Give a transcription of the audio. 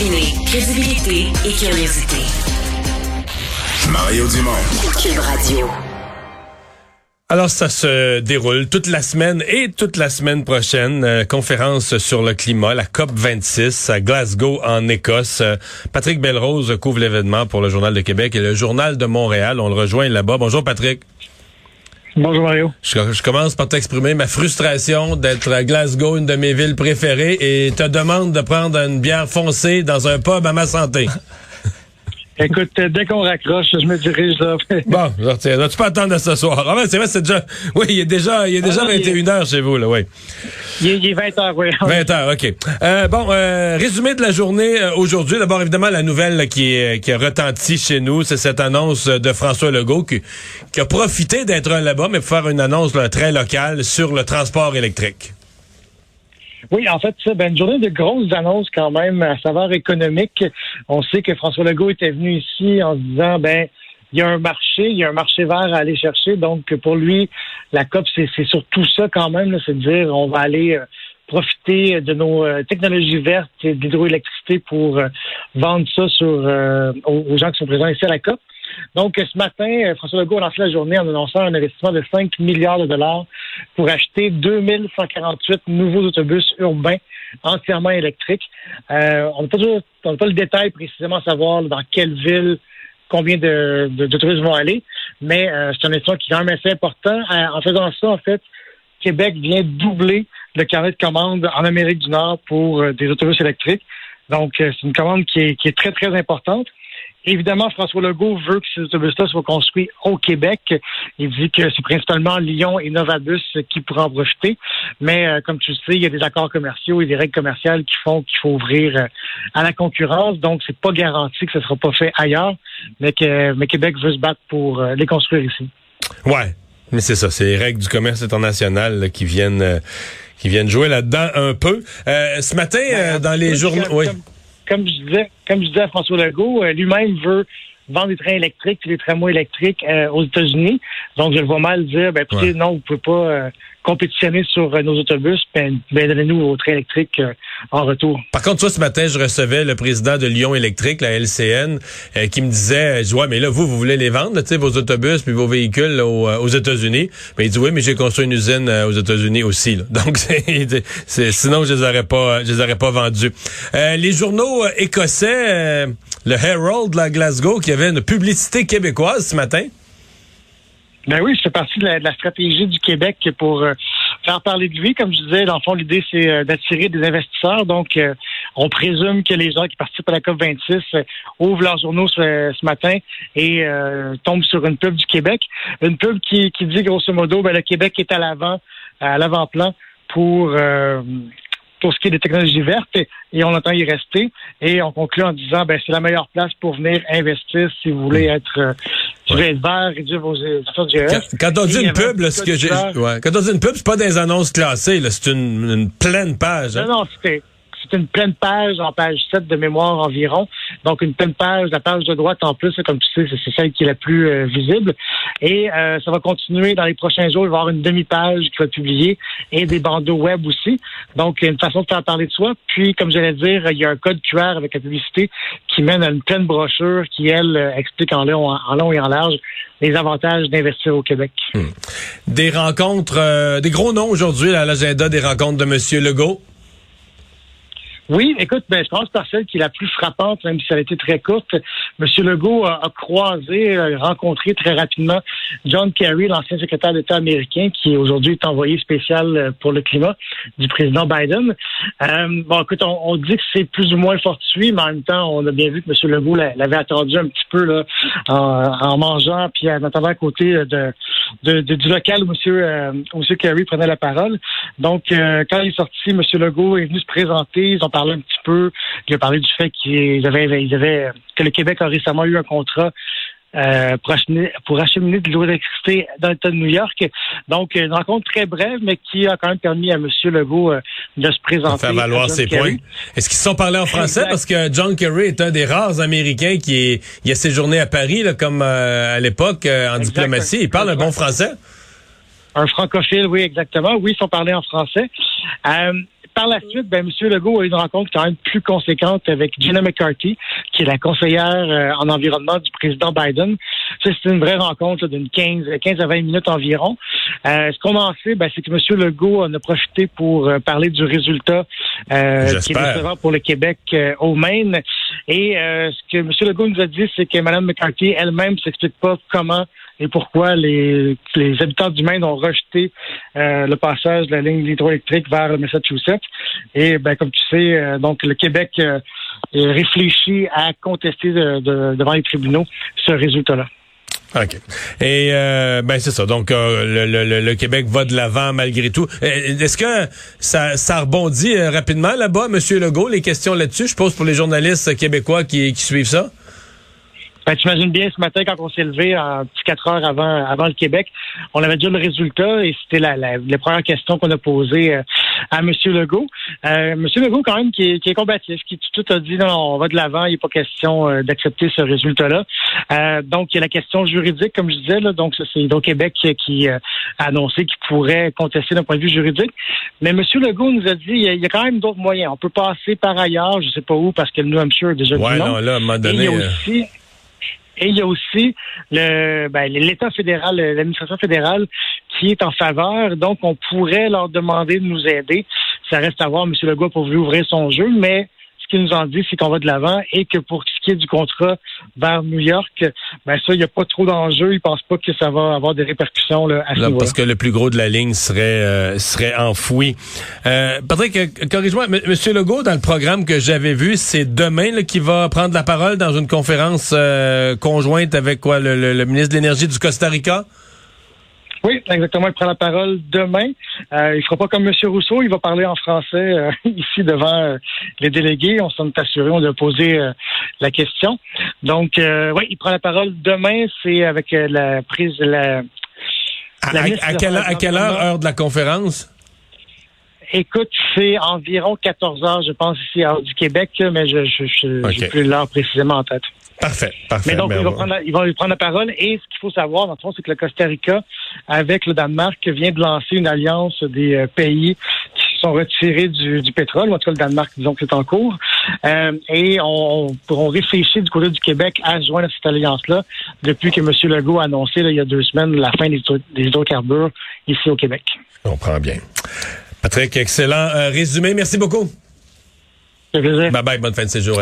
Combiner crédibilité et curiosité. Mario Dumont. Cube Radio. Alors, ça se déroule toute la semaine et toute la semaine prochaine. euh, conférence sur le climat, la COP 26 à Glasgow, en Écosse. Euh, Patrick Belrose couvre l'événement pour le Journal de Québec et le Journal de Montréal. On le rejoint là-bas. Bonjour, Patrick. Bonjour Mario. Je, je commence par t'exprimer ma frustration d'être à Glasgow, une de mes villes préférées, et te demande de prendre une bière foncée dans un pub à ma santé. Écoute, dès qu'on raccroche, je me dirige là. Bon, je retiens. Tu peux attendre à ce soir. Ah ben, c'est vrai, c'est déjà... Oui, il est déjà, il est déjà Ah, il est- 21 heures chez vous, là, oui. Il est, il est 20 heures, oui. 20 heures, OK. Euh, bon, euh, résumé de la journée euh, aujourd'hui. D'abord, évidemment, la nouvelle là, qui, est, qui a retenti chez nous, c'est cette annonce de François Legault qui, qui a profité d'être là-bas, mais pour faire une annonce là, très locale sur le transport électrique. Oui, en fait, ça, ben, une journée de grosses annonces quand même à savoir économique. On sait que François Legault était venu ici en se disant, ben, il y a un marché, il y a un marché vert à aller chercher. Donc, pour lui, la COP, c'est c'est surtout ça quand même, c'est de dire, on va aller euh, profiter de nos euh, technologies vertes et de l'hydroélectricité pour euh, vendre ça sur aux gens qui sont présents ici à la COP. Donc, ce matin, euh, François Legault a lancé la journée en annonçant un investissement de 5 milliards de dollars pour acheter 2148 nouveaux autobus urbains entièrement électriques. Euh, on n'a pas, le détail précisément à savoir dans quelle ville combien de, vont aller, mais euh, c'est un investissement qui est quand même assez important. Euh, en faisant ça, en fait, Québec vient doubler le carnet de commandes en Amérique du Nord pour des autobus électriques. Donc, c'est une commande qui est très, très importante. Évidemment, François Legault veut que ces autobus-là soient construits au Québec. Il dit que c'est principalement Lyon et Novabus qui pourront en profiter. Mais euh, comme tu le sais, il y a des accords commerciaux et des règles commerciales qui font qu'il faut ouvrir euh, à la concurrence. Donc, c'est pas garanti que ce sera pas fait ailleurs, mais que mais Québec veut se battre pour euh, les construire ici. Ouais, mais c'est ça, c'est les règles du commerce international là, qui viennent euh, qui viennent jouer là-dedans un peu. Euh, ce matin, euh, dans les journaux... Oui. comme- comme je disais, comme je disais à François Legault, euh, lui-même veut vendre des trains électriques et des tramways électriques euh, aux États-Unis. Donc, je le vois mal dire, ben, écoutez, Ouais. non, vous pouvez pas euh, compétitionner sur euh, nos autobus, ben, ben, donnez-nous vos trains électriques en retour. Par contre, toi, ce matin, je recevais le président de Lyon Électrique, la LCN, euh, qui me disait, je dis, ouais, mais là, vous, vous voulez les vendre, là, tu sais, vos autobus puis vos véhicules là, aux, euh, aux États-Unis. Mais il dit, oui, mais j'ai construit une usine euh, aux États-Unis aussi. là. Donc, c'est, c'est- sinon, je les aurais pas, je les aurais pas vendus. Euh, les journaux euh, écossais, euh, le Herald, la Glasgow, qui avait une publicité québécoise ce matin. Ben oui, c'est partie de la, de la stratégie du Québec pour euh, faire parler de lui. Comme je disais, dans le fond, l'idée, c'est euh, d'attirer des investisseurs. Donc, euh, on présume que les gens qui participent à la COP26 euh, ouvrent leurs journaux ce, matin et euh, tombent sur une pub du Québec. Une pub qui, qui dit, grosso modo, ben, le Québec est à l'avant, à l'avant-plan pour... euh, pour ce qui est des technologies vertes et, et on entend y rester. Et on conclut en disant ben c'est la meilleure place pour venir investir si vous voulez être, euh, si être vert, réduire vos efforts de Quand, GES. quand on dit une pub, là, ce que j'ai, ouais, quand on dit une pub, c'est pas des annonces classées, là, c'est une, une pleine page. hein. Non, non, c'est une pleine page, en page 7 de mémoire environ. Donc, une pleine page, la page de droite en plus, comme tu sais, c'est- celle qui est la plus euh, visible. Et euh, ça va continuer dans les prochains jours. Il va y avoir une demi-page qui va être publiée et des bandeaux web aussi. Donc, une façon de faire parler de soi. Puis, comme j'allais dire, il y a un code QR avec la publicité qui mène à une pleine brochure qui, elle, euh, explique en long, en long et en large les avantages d'investir au Québec. Des rencontres, des gros noms aujourd'hui à l'agenda des rencontres de Monsieur Legault. Oui, écoute, ben, je pense par celle qui est la plus frappante, même si ça a été très courte. M. Legault a, a croisé, a rencontré très rapidement John Kerry, l'ancien secrétaire d'État américain, qui aujourd'hui est envoyé spécial euh, pour le climat du président Biden. Euh, bon, écoute, on, on dit que c'est plus ou moins fortuit, mais en même temps, on a bien vu que M. Legault l'a- l'avait attendu un petit peu là, en, en mangeant, puis en attendant à côté de, de- de- du local où M. Euh, où M. Kerry prenait la parole. Donc, euh, quand il est sorti, M. Legault est venu se présenter. Ils ont parlé un petit peu. Il a parlé du fait qu'ils avaient, ils avaient, que le Québec a récemment eu un contrat euh, pour, acheminer, pour acheminer de l'électricité dans l'État de New York. Donc, une rencontre très brève, mais qui a quand même permis à M. Legault euh, de se présenter. Faire valoir ses Kerry. points. Est-ce qu'ils se sont parlé en français? Exact. Parce que John Kerry est un des rares Américains qui est, il a séjourné à Paris, là, comme euh, à l'époque, euh, en Exact. diplomatie. Il parle un bon français. Un francophile, oui, exactement. Oui, ils sont parlés en français. Euh, par la suite, ben, M. Legault a eu une rencontre quand même plus conséquente avec Jenna McCarthy, qui est la conseillère euh, en environnement du président Biden. Ça, c'est une vraie rencontre d'une 15, 15 à 20 minutes environ. Euh, ce qu'on en sait, ben, c'est que M. Legault en a profité pour euh, parler du résultat qui est décevant pour le Québec au Maine. Et ce que M. Legault nous a dit, c'est que Mme McCarthy elle-même s'explique pas comment et pourquoi les, habitants du Maine ont rejeté euh, le passage de la ligne hydroélectrique vers le Massachusetts. Et ben, comme tu sais, euh, donc le Québec euh, réfléchit à contester devant les tribunaux ce résultat-là. OK. Et ben c'est ça. Donc le, le, le, Québec va de l'avant malgré tout. Est-ce que ça, rebondit rapidement là-bas, Monsieur Legault, les questions là-dessus? Je pose pour les journalistes québécois qui suivent ça. Ben, tu imagines bien ce matin quand on s'est levé un petit quatre heures avant avant le Québec, on avait déjà le résultat et c'était la, la, les premières questions qu'on a posées euh, à M. Legault. Euh, M. Legault, quand même, qui est, qui est combatif, qui tout a dit non, on va de l'avant, il n'est pas question euh, d'accepter ce résultat-là. Euh, donc, il y a la question juridique, comme je disais, là, donc c'est Hydro-Québec qui, a annoncé qu'il pourrait contester d'un point de vue juridique. Mais M. Legault nous a dit il y a, quand même d'autres moyens. On peut passer par ailleurs, je ne sais pas où, parce que le New Hampshire a déjà dit non. non là, à un moment donné, aussi, et il y a aussi ben, l'État fédéral, l'administration fédérale qui est en faveur. Donc, on pourrait leur demander de nous aider. Ça reste à voir. M. Legault pour ouvrir son jeu, mais qu'ils nous en dit, c'est qu'on va de l'avant et que pour ce qui est du contrat vers New York, ben ça, il n'y a pas trop d'enjeux. Ils pensent pas que ça va avoir des répercussions là, à ce là, Parce que le plus gros de la ligne serait euh, serait enfoui. Euh, Patrick, euh, corrige-moi, M. Legault, dans le programme que j'avais vu, c'est demain qu'il va prendre la parole dans une conférence euh, conjointe avec quoi le ministre de l'Énergie du Costa Rica? Oui, exactement. Il prend la parole demain. Euh, il fera pas comme M. Rousseau. Il va parler en français euh, ici devant euh, les délégués. On s'en est assuré. On lui a posé euh, la question. Donc, oui, il prend la parole demain. C'est avec la prise la. la à, quelle, à quelle heure, heure de la conférence? Écoute, c'est environ 14 heures, je pense, ici à du Québec, mais je n'ai plus l'heure précisément en tête. Parfait, parfait. Mais donc, il va, prendre la, va, prendre la parole. Et ce qu'il faut savoir, dans le fond, c'est que le Costa Rica, avec le Danemark, vient de lancer une alliance des euh, pays qui sont retirés du, du pétrole. En tout cas, le Danemark, disons que c'est en cours. Euh, et on, on, réfléchit du côté du Québec à joindre cette alliance-là depuis que M. Legault a annoncé là, il y a deux semaines la fin des, des hydrocarbures ici au Québec. On comprend bien. Patrick, excellent euh, résumé. Merci beaucoup. Bye bye, bonne fin de séjour.